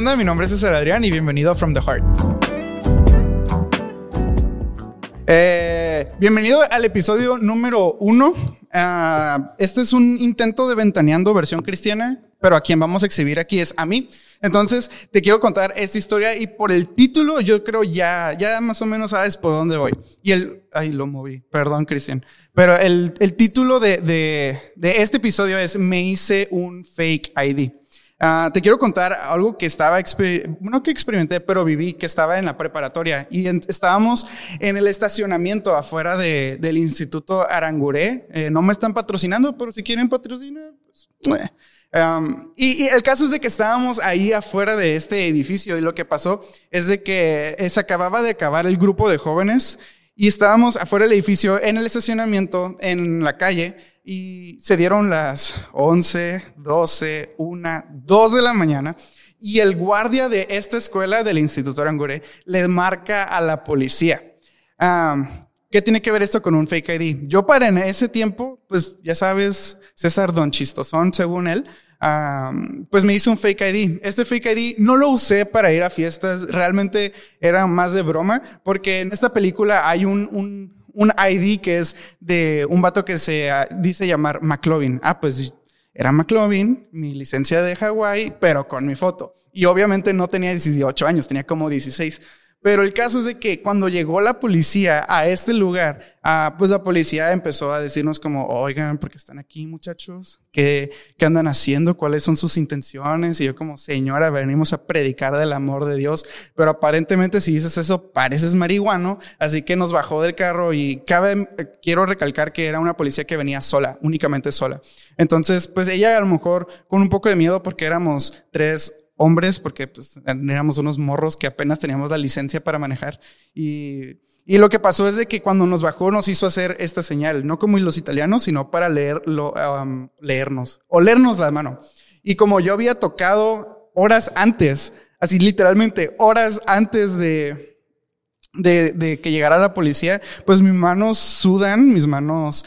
Mi nombre es César Adrián y bienvenido a From the Heart. Eh, bienvenido al episodio número uno. Ah, este es un intento de ventaneando versión cristiana, pero a quien vamos a exhibir aquí es a mí. Entonces, te quiero contar esta historia y por el título yo creo ya, ya más o menos sabes por dónde voy. Y el, ay, lo moví, perdón, Cristian. Pero el, el título de, de, de este episodio es Me hice un fake ID. Ah, te quiero contar algo que estaba, no que experimenté, pero viví, que estaba en la preparatoria y estábamos en el estacionamiento afuera de, del Instituto Aranguré. Eh, no me están patrocinando, pero si quieren patrocinar, pues... y, y, el caso es de que estábamos ahí afuera de este edificio y lo que pasó es de que eh, se acababa de acabar el grupo de jóvenes y estábamos afuera del edificio en el estacionamiento en la calle y se dieron las 11, 12, 1, 2 de la mañana y el guardia de esta escuela del Instituto Arangure le marca a la policía. ¿Qué tiene que ver esto con un fake ID? Yo para en ese tiempo, pues ya sabes, César Don Chistosón, según él, pues me hice un fake ID. Este fake ID no lo usé para ir a fiestas, realmente era más de broma, porque en esta película hay un, un un ID que es de un vato que se ah, dice llamar McLovin. Ah, pues era McLovin, mi licencia de Hawái, pero con mi foto. Y obviamente no tenía 18 años, tenía como 16. Pero el caso es de que cuando llegó la policía a este lugar, ah, pues la policía empezó a decirnos como, oigan, ¿por qué están aquí muchachos? ¿Qué, ¿Qué andan haciendo? ¿Cuáles son sus intenciones? Y yo como, señora, venimos a predicar del amor de Dios, pero aparentemente si dices eso, pareces marihuano, así que nos bajó del carro y cabe, quiero recalcar que era una policía que venía sola, únicamente sola. Entonces, pues ella a lo mejor con un poco de miedo porque éramos tres hombres, porque pues, éramos unos morros que apenas teníamos la licencia para manejar. Y, y, lo que pasó es de que cuando nos bajó nos hizo hacer esta señal, no como los italianos, sino para leerlo, leernos, o leernos la mano. Y como yo había tocado horas antes, así literalmente horas antes de, de, de que llegara la policía, pues mis manos sudan, mis manos...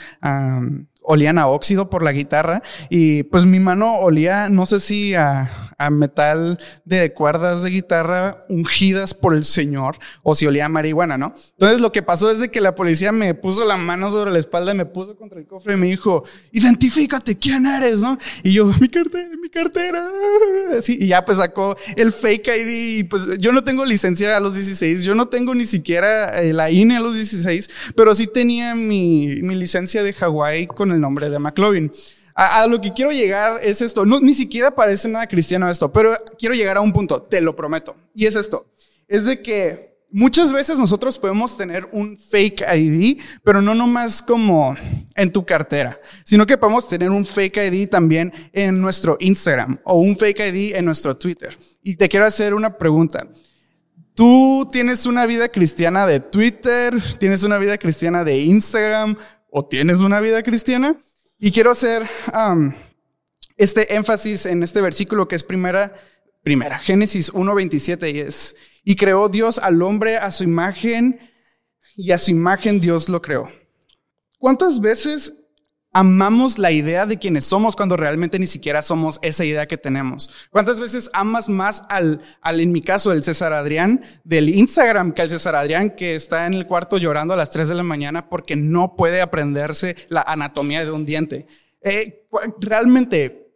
Olían a óxido por la guitarra y pues mi mano olía, no sé si a, a metal de cuerdas de guitarra ungidas por el Señor o si olía a marihuana, ¿no? Entonces lo que pasó es de que la policía me puso la mano sobre la espalda me puso contra el cofre y me dijo, identifícate, ¿quién eres? ¿no? Y yo, mi cartera, mi cartera. Así, y ya pues sacó el fake ID y pues yo no tengo licencia a los 16, yo no tengo ni siquiera eh, la INE a los 16, pero sí tenía mi, mi licencia de Hawái con el nombre de McLovin. A, lo que quiero llegar es esto. No, ni siquiera parece nada cristiano esto, pero quiero llegar a un punto, te lo prometo. Y es esto. Es de que muchas veces nosotros podemos tener un fake ID, pero no nomás como en tu cartera, sino que podemos tener un fake ID también en nuestro Instagram o un fake ID en nuestro Twitter. Y te quiero hacer una pregunta. ¿Tú tienes una vida cristiana de Twitter? ¿Tienes una vida cristiana de Instagram? ¿O tienes una vida cristiana? Y quiero hacer este énfasis en este versículo que es primera, primera, Génesis 1.27 y es, y creó Dios al hombre a su imagen y a su imagen Dios lo creó. ¿Cuántas veces amamos la idea de quienes somos cuando realmente ni siquiera somos esa idea que tenemos? ¿Cuántas veces amas más al, al, en mi caso, el César Adrián del Instagram que al César Adrián que está en el cuarto llorando a las 3 de la mañana porque no puede aprenderse la anatomía de un diente? Eh, realmente,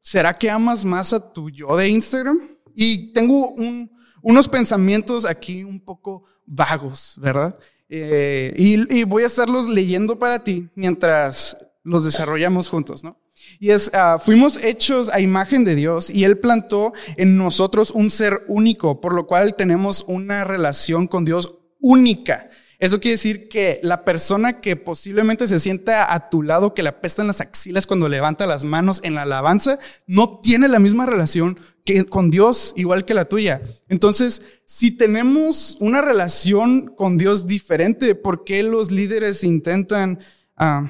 ¿será que amas más a tu yo de Instagram? Y tengo un, unos pensamientos aquí un poco vagos, ¿verdad? Eh, y, y, voy a estarlos leyendo para ti mientras los desarrollamos juntos, ¿no? Y es, uh, fuimos hechos a imagen de Dios y Él plantó en nosotros un ser único, por lo cual tenemos una relación con Dios única. Eso quiere decir que la persona que posiblemente se sienta a tu lado, que le apestan las axilas cuando levanta las manos en la alabanza, no tiene la misma relación que con Dios, igual que la tuya. Entonces, si tenemos una relación con Dios diferente, ¿por qué los líderes intentan uh,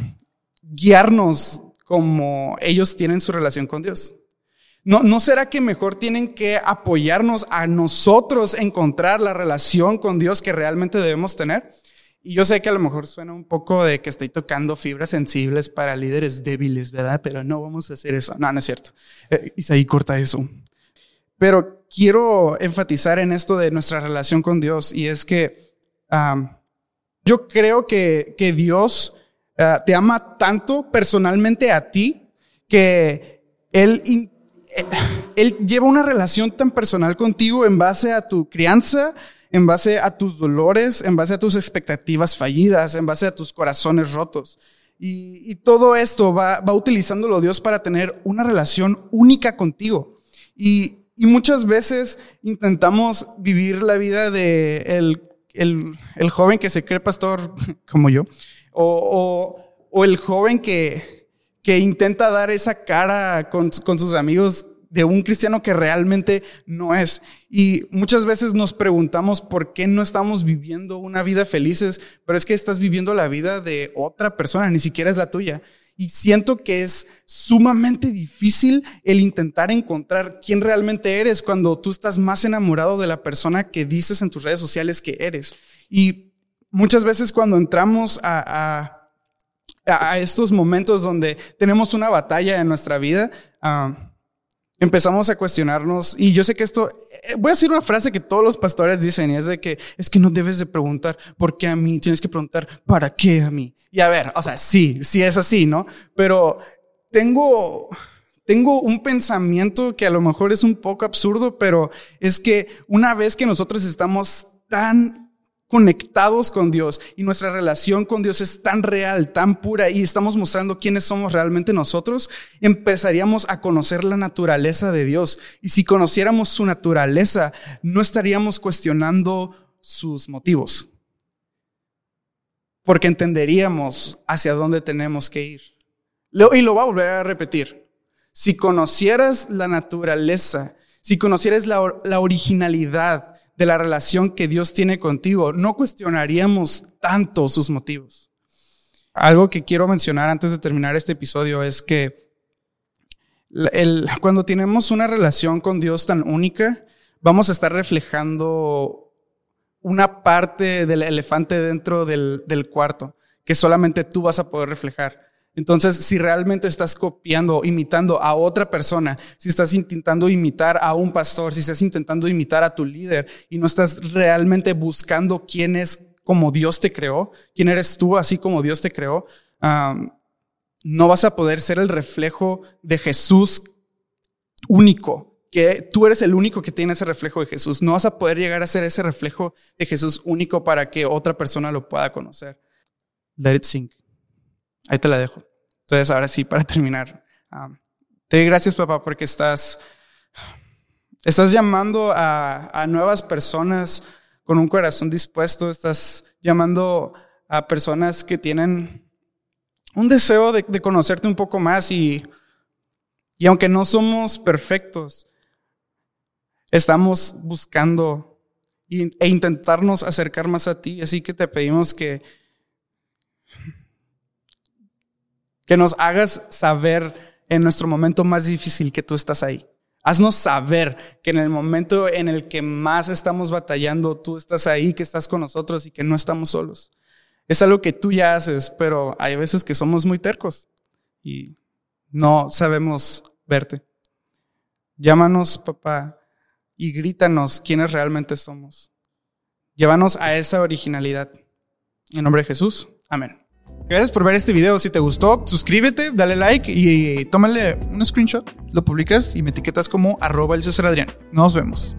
guiarnos como ellos tienen su relación con Dios. ¿No, ¿No será que mejor tienen que apoyarnos a nosotros encontrar la relación con Dios que realmente debemos tener? Y yo sé que a lo mejor suena un poco de que estoy tocando fibras sensibles para líderes débiles, ¿verdad? Pero no vamos a hacer eso. No, no es cierto. Eh, Isaí, corta eso. Pero quiero enfatizar en esto de nuestra relación con Dios y es que yo creo que, que Dios ah, te ama tanto personalmente a ti que Él, eh, él lleva una relación tan personal contigo en base a tu crianza, en base a tus dolores, en base a tus expectativas fallidas, en base a tus corazones rotos. Y, todo esto va, va utilizándolo Dios para tener una relación única contigo. Y, muchas veces intentamos vivir la vida de el, el, joven que se cree pastor como yo, o, o, el joven que, que intenta dar esa cara con, con sus amigos de un cristiano que realmente no es. Y muchas veces nos preguntamos por qué no estamos viviendo una vida felices, pero es que estás viviendo la vida de otra persona, ni siquiera es la tuya. Y siento que es sumamente difícil el intentar encontrar quién realmente eres cuando tú estás más enamorado de la persona que dices en tus redes sociales que eres. Y muchas veces cuando entramos a, a, estos momentos donde tenemos una batalla en nuestra vida, uh, empezamos a cuestionarnos, y yo sé que esto, eh, voy a decir una frase que todos los pastores dicen, y es de que es que no debes de preguntar por qué a mí, tienes que preguntar para qué a mí. Y a ver, o sea, sí, sí es así, ¿no? Pero tengo, tengo un pensamiento que a lo mejor es un poco absurdo, pero es que una vez que nosotros estamos tan conectados con Dios y nuestra relación con Dios es tan real, tan pura y estamos mostrando quiénes somos realmente nosotros, empezaríamos a conocer la naturaleza de Dios. Y si conociéramos su naturaleza, no estaríamos cuestionando sus motivos, porque entenderíamos hacia dónde tenemos que ir. Y lo voy a volver a repetir. Si conocieras la naturaleza, si conocieras la, la originalidad, de la relación que Dios tiene contigo, no cuestionaríamos tanto sus motivos. Algo que quiero mencionar antes de terminar este episodio es que cuando tenemos una relación con Dios tan única, vamos a estar reflejando una parte del elefante dentro del, del cuarto que solamente tú vas a poder reflejar. Entonces, si realmente estás copiando, imitando a otra persona, si estás intentando imitar a un pastor, si estás intentando imitar a tu líder y no estás realmente buscando quién es como Dios te creó, quién eres tú así como Dios te creó, no vas a poder ser el reflejo de Jesús único, que tú eres el único que tiene ese reflejo de Jesús. No vas a poder llegar a ser ese reflejo de Jesús único para que otra persona lo pueda conocer. Let it sink. Ahí te la dejo. Entonces, ahora sí, para terminar, te doy gracias, papá, porque estás, estás llamando a, nuevas personas con un corazón dispuesto, estás llamando a personas que tienen un deseo de, conocerte un poco más y, y aunque no somos perfectos, estamos buscando e intentarnos acercar más a ti. Así que te pedimos que que nos hagas saber en nuestro momento más difícil que tú estás ahí. Haznos saber que en el momento en el que más estamos batallando, tú estás ahí, que estás con nosotros y que no estamos solos. Es algo que tú ya haces, pero hay veces que somos muy tercos y no sabemos verte. Llámanos, papá, y grítanos quiénes realmente somos. Llévanos a esa originalidad. En nombre de Jesús. Amén. Gracias por ver este video. Si te gustó, suscríbete, dale like y tómale un screenshot, lo publicas y me etiquetas como arroba el César Adrián. Nos vemos.